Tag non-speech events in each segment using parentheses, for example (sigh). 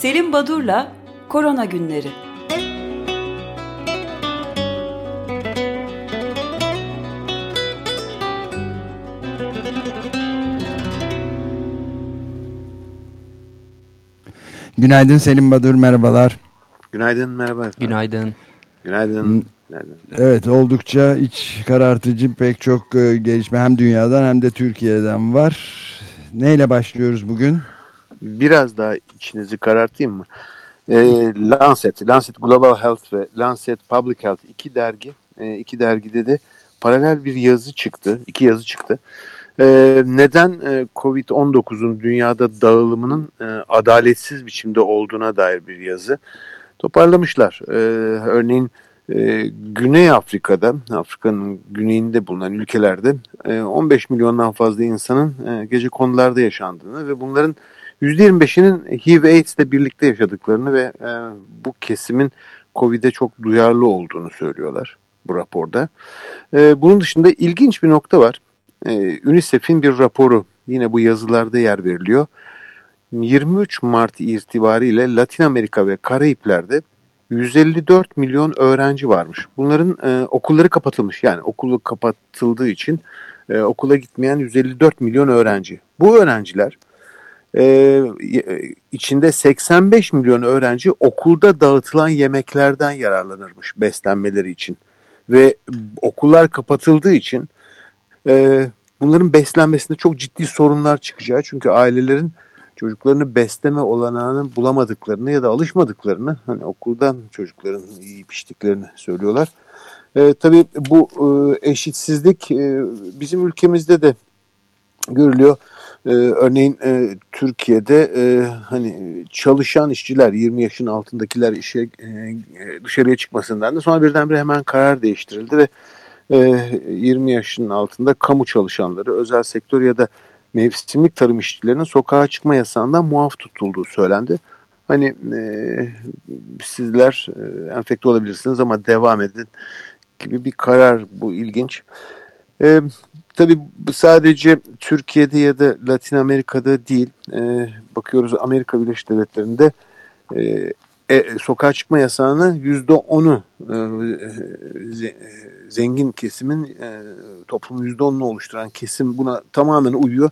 Selim Badur'la Korona Günleri. Günaydın Selim Badur, merhabalar. Günaydın, merhaba. Günaydın. Günaydın. Günaydın. Evet, oldukça iç karartıcı pek çok e, gelişme hem dünyadan hem de Türkiye'den var. Neyle başlıyoruz bugün? Biraz daha içinizi karartayım mı? E, Lancet, Lancet Global Health ve Lancet Public Health iki dergi. E, iki dergide de paralel bir yazı çıktı. iki yazı çıktı. E, neden e, Covid-19'un dünyada dağılımının e, adaletsiz biçimde olduğuna dair bir yazı toparlamışlar. E, örneğin e, Güney Afrika'da, Afrika'nın güneyinde bulunan ülkelerde e, 15 milyondan fazla insanın e, gece konularda yaşandığını ve bunların %25'inin HIV AIDS ile birlikte yaşadıklarını ve e, bu kesimin COVID'e çok duyarlı olduğunu söylüyorlar bu raporda. E, bunun dışında ilginç bir nokta var. E, UNICEF'in bir raporu yine bu yazılarda yer veriliyor. 23 Mart itibariyle Latin Amerika ve Karayipler'de 154 milyon öğrenci varmış. Bunların e, okulları kapatılmış. Yani okulu kapatıldığı için e, okula gitmeyen 154 milyon öğrenci. Bu öğrenciler e, içinde 85 milyon öğrenci okulda dağıtılan yemeklerden yararlanırmış beslenmeleri için. Ve okullar kapatıldığı için e, bunların beslenmesinde çok ciddi sorunlar çıkacağı. Çünkü ailelerin çocuklarını besleme olanağını bulamadıklarını ya da alışmadıklarını hani okuldan çocukların iyi piştiklerini söylüyorlar. E, tabii bu e, eşitsizlik e, bizim ülkemizde de görülüyor. Ee, örneğin e, Türkiye'de e, hani çalışan işçiler 20 yaşın altındakiler işe e, dışarıya çıkmasından da sonra birdenbire hemen karar değiştirildi ve e, 20 yaşın altında kamu çalışanları özel sektör ya da mevsimlik tarım işçilerinin sokağa çıkma yasağından muaf tutulduğu söylendi. Hani e, sizler e, enfekte olabilirsiniz ama devam edin gibi bir karar bu ilginç. E, tabii sadece Türkiye'de ya da Latin Amerika'da değil e, bakıyoruz Amerika Birleşik Devletleri'nde e, e, sokağa çıkma yasağına yüzde onu zengin kesimin e, toplumun yüzde onunu oluşturan kesim buna tamamen uyuyor.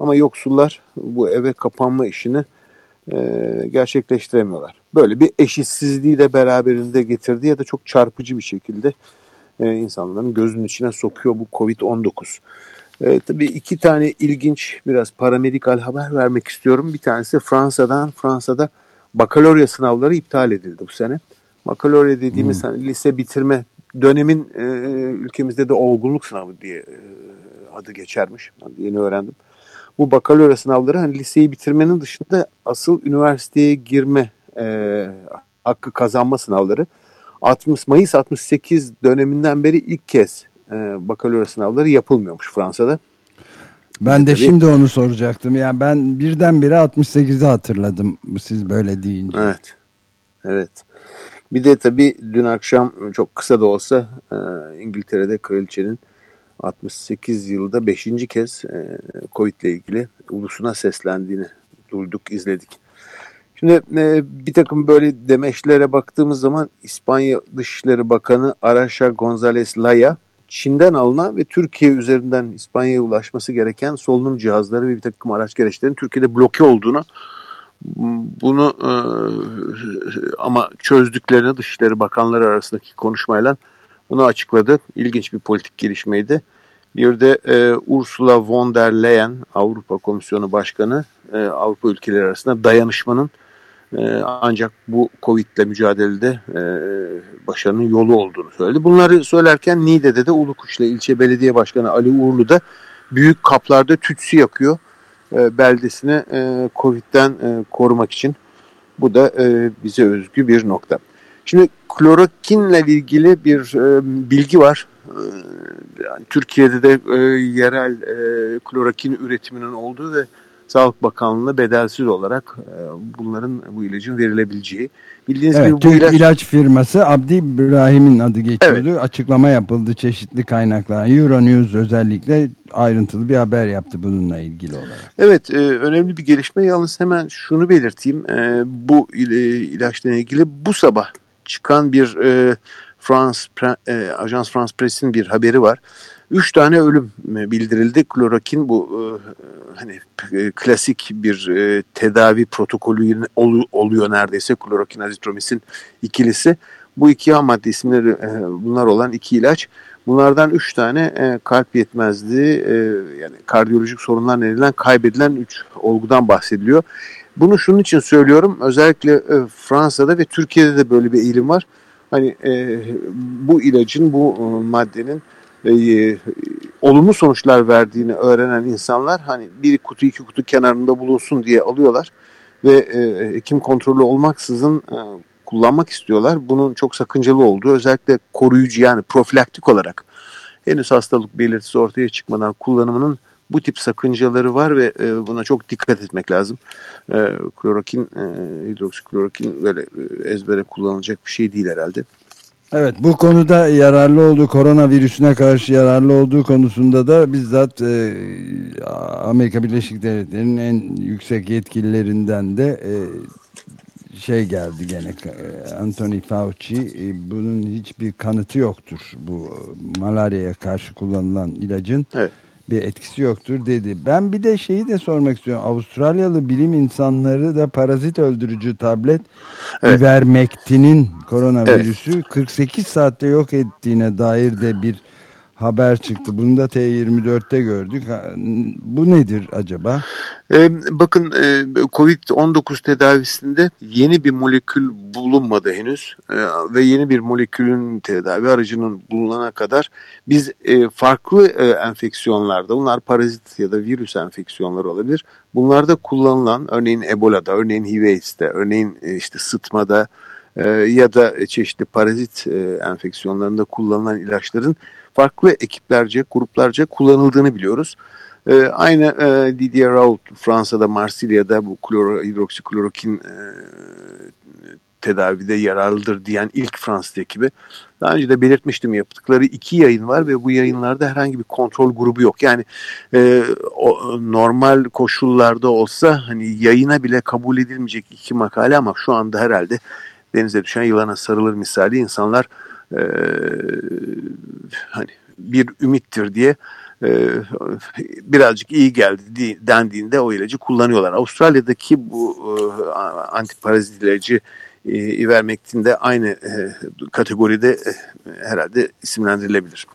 Ama yoksullar bu eve kapanma işini e, gerçekleştiremiyorlar. Böyle bir eşitsizliği de beraberinde getirdi ya da çok çarpıcı bir şekilde e, insanların gözünün içine sokuyor bu Covid-19. E, tabii iki tane ilginç biraz paramedikal haber vermek istiyorum. Bir tanesi Fransa'dan. Fransa'da bakalorya sınavları iptal edildi bu sene. Bakalorya dediğimiz hmm. hani lise bitirme dönemin e, ülkemizde de olgunluk sınavı diye e, adı geçermiş. Ben yeni öğrendim. Bu bakalorya sınavları hani liseyi bitirmenin dışında asıl üniversiteye girme e, hakkı kazanma sınavları. 60 Mayıs 68 döneminden beri ilk kez e, bakalorya sınavları yapılmıyormuş Fransa'da. Ben de Tabii, şimdi onu soracaktım. Yani ben birdenbire 68'i hatırladım siz böyle deyince. Evet. Evet. Bir de tabii dün akşam çok kısa da olsa e, İngiltere'de kraliçenin 68 yılda 5. kez e, Covid ile ilgili ulusuna seslendiğini duyduk, izledik. Şimdi e, bir takım böyle demeçlere baktığımız zaman İspanya Dışişleri Bakanı Araşa González Laya Çin'den alınan ve Türkiye üzerinden İspanya'ya ulaşması gereken solunum cihazları ve bir takım araç gereçlerin Türkiye'de bloke olduğunu bunu e, ama çözdüklerini Dışişleri Bakanları arasındaki konuşmayla bunu açıkladı. İlginç bir politik gelişmeydi. Bir de e, Ursula von der Leyen Avrupa Komisyonu Başkanı e, Avrupa ülkeleri arasında dayanışmanın ancak bu Covid ile mücadelede e, başarının yolu olduğunu söyledi. Bunları söylerken Niğde'de de Ulukuş'la ilçe belediye başkanı Ali Uğurlu da büyük kaplarda tütsü yakıyor e, beldesini e, Covid'den korumak için. Bu da bize özgü bir nokta. Şimdi klorokinle ilgili bir bilgi var. Türkiye'de de yerel klorokin üretiminin olduğu ve Sağlık Bakanlığı'na bedelsiz olarak e, bunların bu ilacın verilebileceği. Bildiğiniz evet, gibi bu ilaç... ilaç firması Abdi İbrahim'in adı geçiyordu. Evet. Açıklama yapıldı çeşitli kaynaklar. Euronews özellikle ayrıntılı bir haber yaptı bununla ilgili olarak. Evet e, önemli bir gelişme. Yalnız hemen şunu belirteyim. E, bu ilaçla ilgili bu sabah çıkan bir e, France, e, Ajans France Press'in bir haberi var. Üç tane ölüm e, bildirildi. Klorokin bu e, hani e, klasik bir tedavi protokolü ol, oluyor neredeyse klorokin azitromisin ikilisi. Bu iki ham madde isimleri bunlar olan iki ilaç. Bunlardan üç tane kalp yetmezliği yani kardiyolojik sorunlar nedeniyle kaybedilen üç olgudan bahsediliyor. Bunu şunun için söylüyorum. Özellikle Fransa'da ve Türkiye'de de böyle bir eğilim var. Hani bu ilacın, bu maddenin e, olumlu sonuçlar verdiğini öğrenen insanlar hani bir kutu iki kutu kenarında bulunsun diye alıyorlar ve e, hekim kontrolü olmaksızın e, kullanmak istiyorlar. Bunun çok sakıncalı olduğu özellikle koruyucu yani profilaktik olarak henüz hastalık belirtisi ortaya çıkmadan kullanımının bu tip sakıncaları var ve e, buna çok dikkat etmek lazım. E, klorokin, e, hidroksiklorokin böyle e, ezbere kullanılacak bir şey değil herhalde. Evet bu konuda yararlı olduğu koronavirüsüne karşı yararlı olduğu konusunda da bizzat e, Amerika Birleşik Devletleri'nin en yüksek yetkililerinden de e, şey geldi gene e, Anthony Fauci e, bunun hiçbir kanıtı yoktur bu malaryaya karşı kullanılan ilacın. Evet bir etkisi yoktur dedi. Ben bir de şeyi de sormak istiyorum. Avustralyalı bilim insanları da parazit öldürücü tablet evet. ivermectin'in koronavirüsü evet. 48 saatte yok ettiğine dair de bir haber çıktı. Bunu da T24'te gördük. Bu nedir acaba? Ee, bakın e, Covid-19 tedavisinde yeni bir molekül bulunmadı henüz e, ve yeni bir molekülün tedavi aracının bulunana kadar biz e, farklı e, enfeksiyonlarda, bunlar parazit ya da virüs enfeksiyonları olabilir. Bunlarda kullanılan örneğin Ebola'da, örneğin HIV'de, örneğin işte sıtmada ya da çeşitli parazit enfeksiyonlarında kullanılan ilaçların farklı ekiplerce, gruplarca kullanıldığını biliyoruz. E, aynı e, Didier Raoult Fransa'da Marsilya'da bu kloro, hidroksiklorokin e, tedavide yararlıdır diyen ilk Fransız ekibi. Daha önce de belirtmiştim yaptıkları iki yayın var ve bu yayınlarda herhangi bir kontrol grubu yok. Yani e, o, normal koşullarda olsa hani yayına bile kabul edilmeyecek iki makale ama şu anda herhalde denize düşen yılana sarılır misali insanlar e, hani bir ümittir diye e, birazcık iyi geldi dendiğinde o ilacı kullanıyorlar. Avustralya'daki bu e, antiparazit ilacı e, ivermektin de aynı e, kategoride e, herhalde isimlendirilebilir.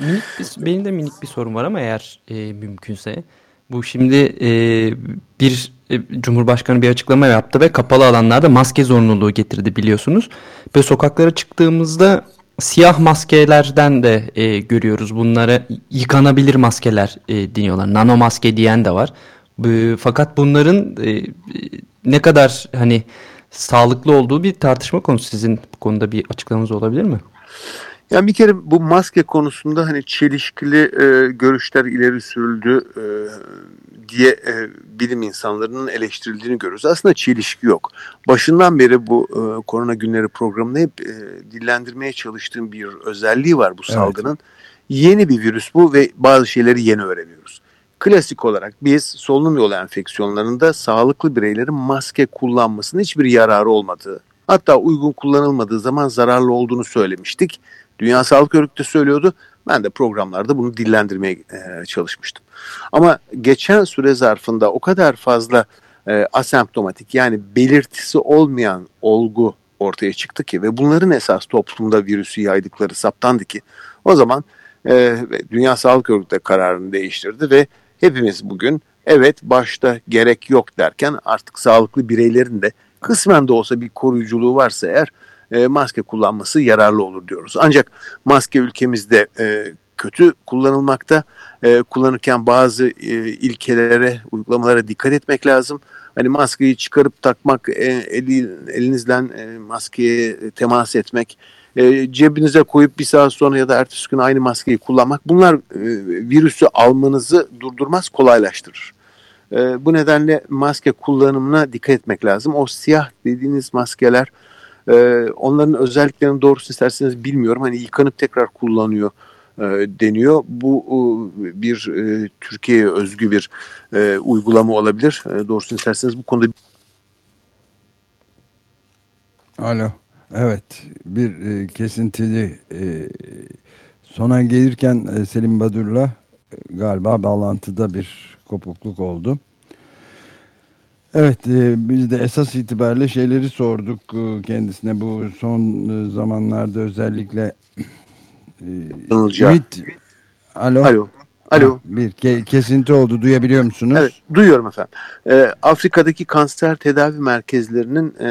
Minik bir, benim de minik bir sorum var ama eğer e, mümkünse. Bu şimdi e, bir Cumhurbaşkanı bir açıklama yaptı ve kapalı alanlarda maske zorunluluğu getirdi biliyorsunuz. Ve sokaklara çıktığımızda siyah maskelerden de e, görüyoruz. Bunlara yıkanabilir maskeler e, deniyorlar. Nano maske diyen de var. E, fakat bunların e, ne kadar hani sağlıklı olduğu bir tartışma konusu. Sizin bu konuda bir açıklamanız olabilir mi? Yani bir kere bu maske konusunda hani çelişkili e, görüşler ileri sürüldü e, diye e, bilim insanlarının eleştirildiğini görüyoruz. Aslında çelişki yok. Başından beri bu e, korona günleri programında hep e, dillendirmeye çalıştığım bir özelliği var bu salgının. Evet. Yeni bir virüs bu ve bazı şeyleri yeni öğreniyoruz. Klasik olarak biz solunum yolu enfeksiyonlarında sağlıklı bireylerin maske kullanmasının hiçbir yararı olmadığı, hatta uygun kullanılmadığı zaman zararlı olduğunu söylemiştik. Dünya Sağlık Örgütü söylüyordu. Ben de programlarda bunu dillendirmeye e, çalışmıştım. Ama geçen süre zarfında o kadar fazla e, asemptomatik yani belirtisi olmayan olgu ortaya çıktı ki ve bunların esas toplumda virüsü yaydıkları saptandı ki o zaman e, Dünya Sağlık Örgütü kararını değiştirdi ve hepimiz bugün evet başta gerek yok derken artık sağlıklı bireylerin de kısmen de olsa bir koruyuculuğu varsa eğer e, maske kullanması yararlı olur diyoruz. Ancak maske ülkemizde e, kötü kullanılmakta. E, kullanırken bazı e, ilkelere, uygulamalara dikkat etmek lazım. Hani maskeyi çıkarıp takmak, e, eli, elinizle e, maskeye temas etmek, e, cebinize koyup bir saat sonra ya da ertesi gün aynı maskeyi kullanmak bunlar virüsü almanızı durdurmaz, kolaylaştırır. Bu nedenle maske kullanımına dikkat etmek lazım. O siyah dediğiniz maskeler e, onların özelliklerini doğrusu isterseniz bilmiyorum. Hani yıkanıp tekrar kullanıyor e, deniyor. Bu e, bir e, Türkiye'ye özgü bir e, uygulama olabilir. E, doğrusunu isterseniz bu konuda Alo. Evet. Bir e, kesintili e, sona gelirken e, Selim Badur'la e, galiba bağlantıda bir kopukluk oldu. Evet e, biz de esas itibariyle şeyleri sorduk e, kendisine bu son e, zamanlarda özellikle. Ümit, alo. Alo. Alo. Ha, bir ke- kesinti oldu duyabiliyor musunuz? Evet, duyuyorum efendim. Ee, Afrika'daki kanser tedavi merkezlerinin e,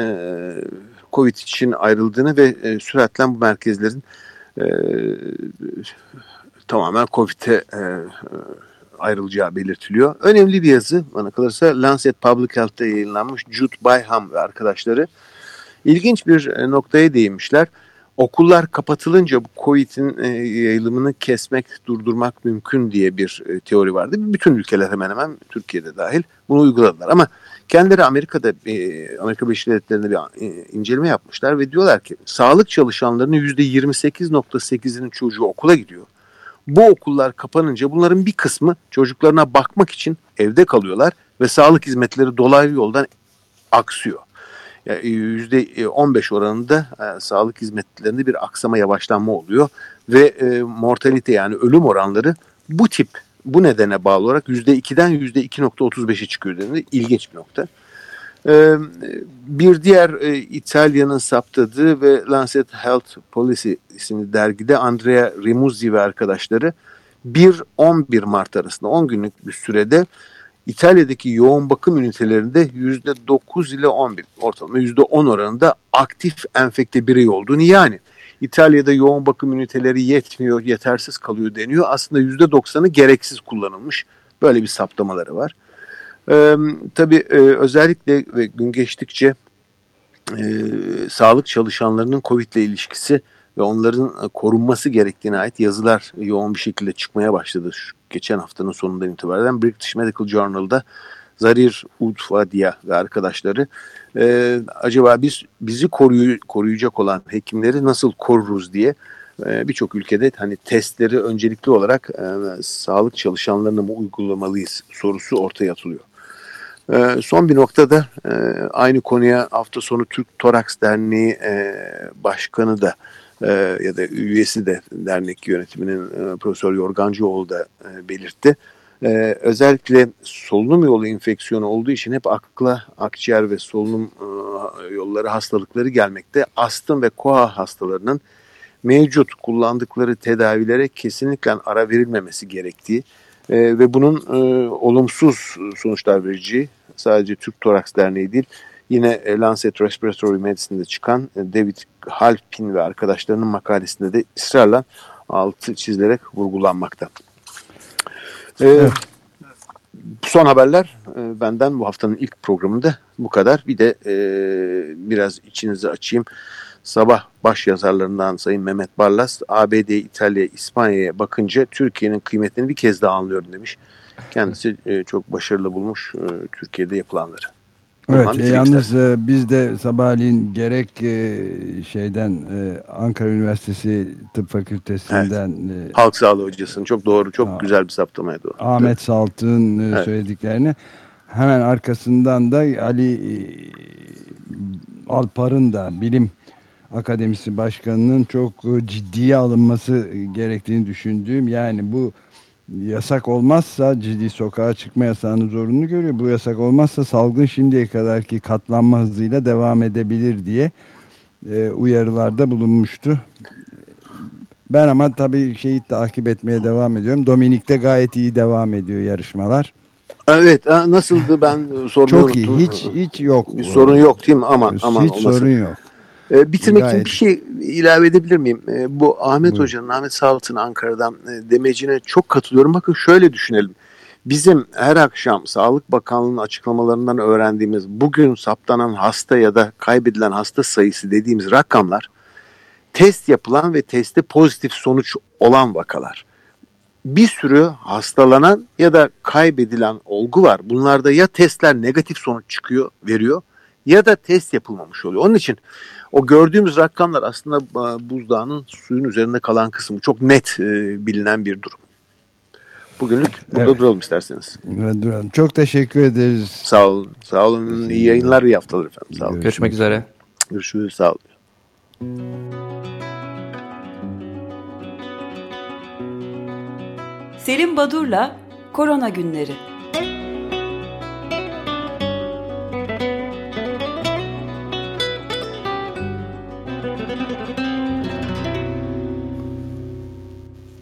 COVID için ayrıldığını ve e, süratle bu merkezlerin e, tamamen COVID'e e, ayrılacağı belirtiliyor. Önemli bir yazı bana kalırsa Lancet Public Health'te yayınlanmış Jude Byham ve arkadaşları ilginç bir e, noktaya değinmişler. Okullar kapatılınca bu COVID'in e, yayılımını kesmek, durdurmak mümkün diye bir e, teori vardı. Bütün ülkeler hemen hemen Türkiye'de dahil bunu uyguladılar. Ama kendileri Amerika'da Amerika Birleşik Devletleri'nde bir inceleme yapmışlar ve diyorlar ki sağlık çalışanlarının %28.8'inin çocuğu okula gidiyor. Bu okullar kapanınca bunların bir kısmı çocuklarına bakmak için evde kalıyorlar ve sağlık hizmetleri dolaylı yoldan aksıyor. Yani %15 oranında e, sağlık hizmetlerinde bir aksama yavaşlanma oluyor ve e, mortalite yani ölüm oranları bu tip bu nedene bağlı olarak %2'den %2.35'e çıkıyor denildi. İlginç bir nokta. E, bir diğer e, İtalya'nın saptadığı ve Lancet Health Policy isimli dergide Andrea Rimuzzi ve arkadaşları 1-11 Mart arasında 10 günlük bir sürede İtalya'daki yoğun bakım ünitelerinde %9 ile 11 ortalama %10 oranında aktif enfekte birey olduğunu yani İtalya'da yoğun bakım üniteleri yetmiyor, yetersiz kalıyor deniyor. Aslında %90'ı gereksiz kullanılmış. Böyle bir saptamaları var. Ee, tabii e, özellikle ve gün geçtikçe e, sağlık çalışanlarının COVID ile ilişkisi ve onların korunması gerektiğine ait yazılar yoğun bir şekilde çıkmaya başladı. Şu geçen haftanın sonundan itibaren British Medical Journal'da Zarir Udfadia ve arkadaşları e, acaba biz bizi koruyu, koruyacak olan hekimleri nasıl koruruz diye e, birçok ülkede hani testleri öncelikli olarak e, sağlık çalışanlarına mı uygulamalıyız sorusu ortaya atılıyor. E, son bir noktada e, aynı konuya hafta sonu Türk Toraks Derneği e, Başkanı da e, ya da üyesi de dernek yönetiminin e, Profesör Yorgancıoğlu da e, belirtti. E, özellikle solunum yolu enfeksiyonu olduğu için hep akla akciğer ve solunum e, yolları hastalıkları gelmekte. Astım ve koa hastalarının mevcut kullandıkları tedavilere kesinlikle ara verilmemesi gerektiği e, ve bunun e, olumsuz sonuçlar vereceği sadece Türk Toraks Derneği değil Yine e, Lancet Respiratory Medicine'de çıkan e, David Halpin ve arkadaşlarının makalesinde de ısrarla altı çizilerek vurgulanmakta. Evet. Son haberler e, benden bu haftanın ilk programında bu kadar. Bir de e, biraz içinizi açayım. Sabah baş yazarlarından Sayın Mehmet Barlas, ABD, İtalya, İspanya'ya bakınca Türkiye'nin kıymetini bir kez daha anlıyorum demiş. Kendisi e, çok başarılı bulmuş e, Türkiye'de yapılanları. Evet, e, yalnız e, biz de sabahleyin gerek e, şeyden e, Ankara Üniversitesi Tıp Fakültesinden evet. e, Halk Sağlığı Hocası'nın çok doğru, çok ha, güzel bir saptamaydı o. Ahmet. Saltık'ın e, evet. söylediklerini hemen arkasından da Ali e, Alpar'ın da bilim akademisi başkanının çok e, ciddiye alınması gerektiğini düşündüğüm yani bu yasak olmazsa ciddi sokağa çıkma yasağını zorunlu görüyor. Bu yasak olmazsa salgın şimdiye kadarki katlanma hızıyla devam edebilir diye e, uyarılarda bulunmuştu. Ben ama tabii şeyi takip etmeye devam ediyorum. Dominik'te gayet iyi devam ediyor yarışmalar. Evet nasıldı ben (laughs) soruyorum. Çok iyi hiç hiç yok. Bir sorun yok değil mi? Aman aman hiç olmasın. sorun yok. E, bitirmek Gayet. için bir şey ilave edebilir miyim? E, bu Ahmet Buyurun. Hoca'nın, Ahmet Sağlık'ın Ankara'dan e, demecine çok katılıyorum. Bakın şöyle düşünelim. Bizim her akşam Sağlık Bakanlığı'nın açıklamalarından öğrendiğimiz bugün saptanan hasta ya da kaybedilen hasta sayısı dediğimiz rakamlar test yapılan ve teste pozitif sonuç olan vakalar. bir sürü hastalanan ya da kaybedilen olgu var. Bunlarda ya testler negatif sonuç çıkıyor, veriyor ya da test yapılmamış oluyor. Onun için o gördüğümüz rakamlar aslında e, buzdağının suyun üzerinde kalan kısmı çok net e, bilinen bir durum. Bugünlük burada Evet. duralım isterseniz. Evet, duralım. Çok teşekkür ederiz. Sağ olun. Sağ olun. İyi yayınlar, iyi haftalar efendim. Sağ olun. Görüşmek üzere. Görüşürüz. Sağ olun. Selim Badur'la Korona Günleri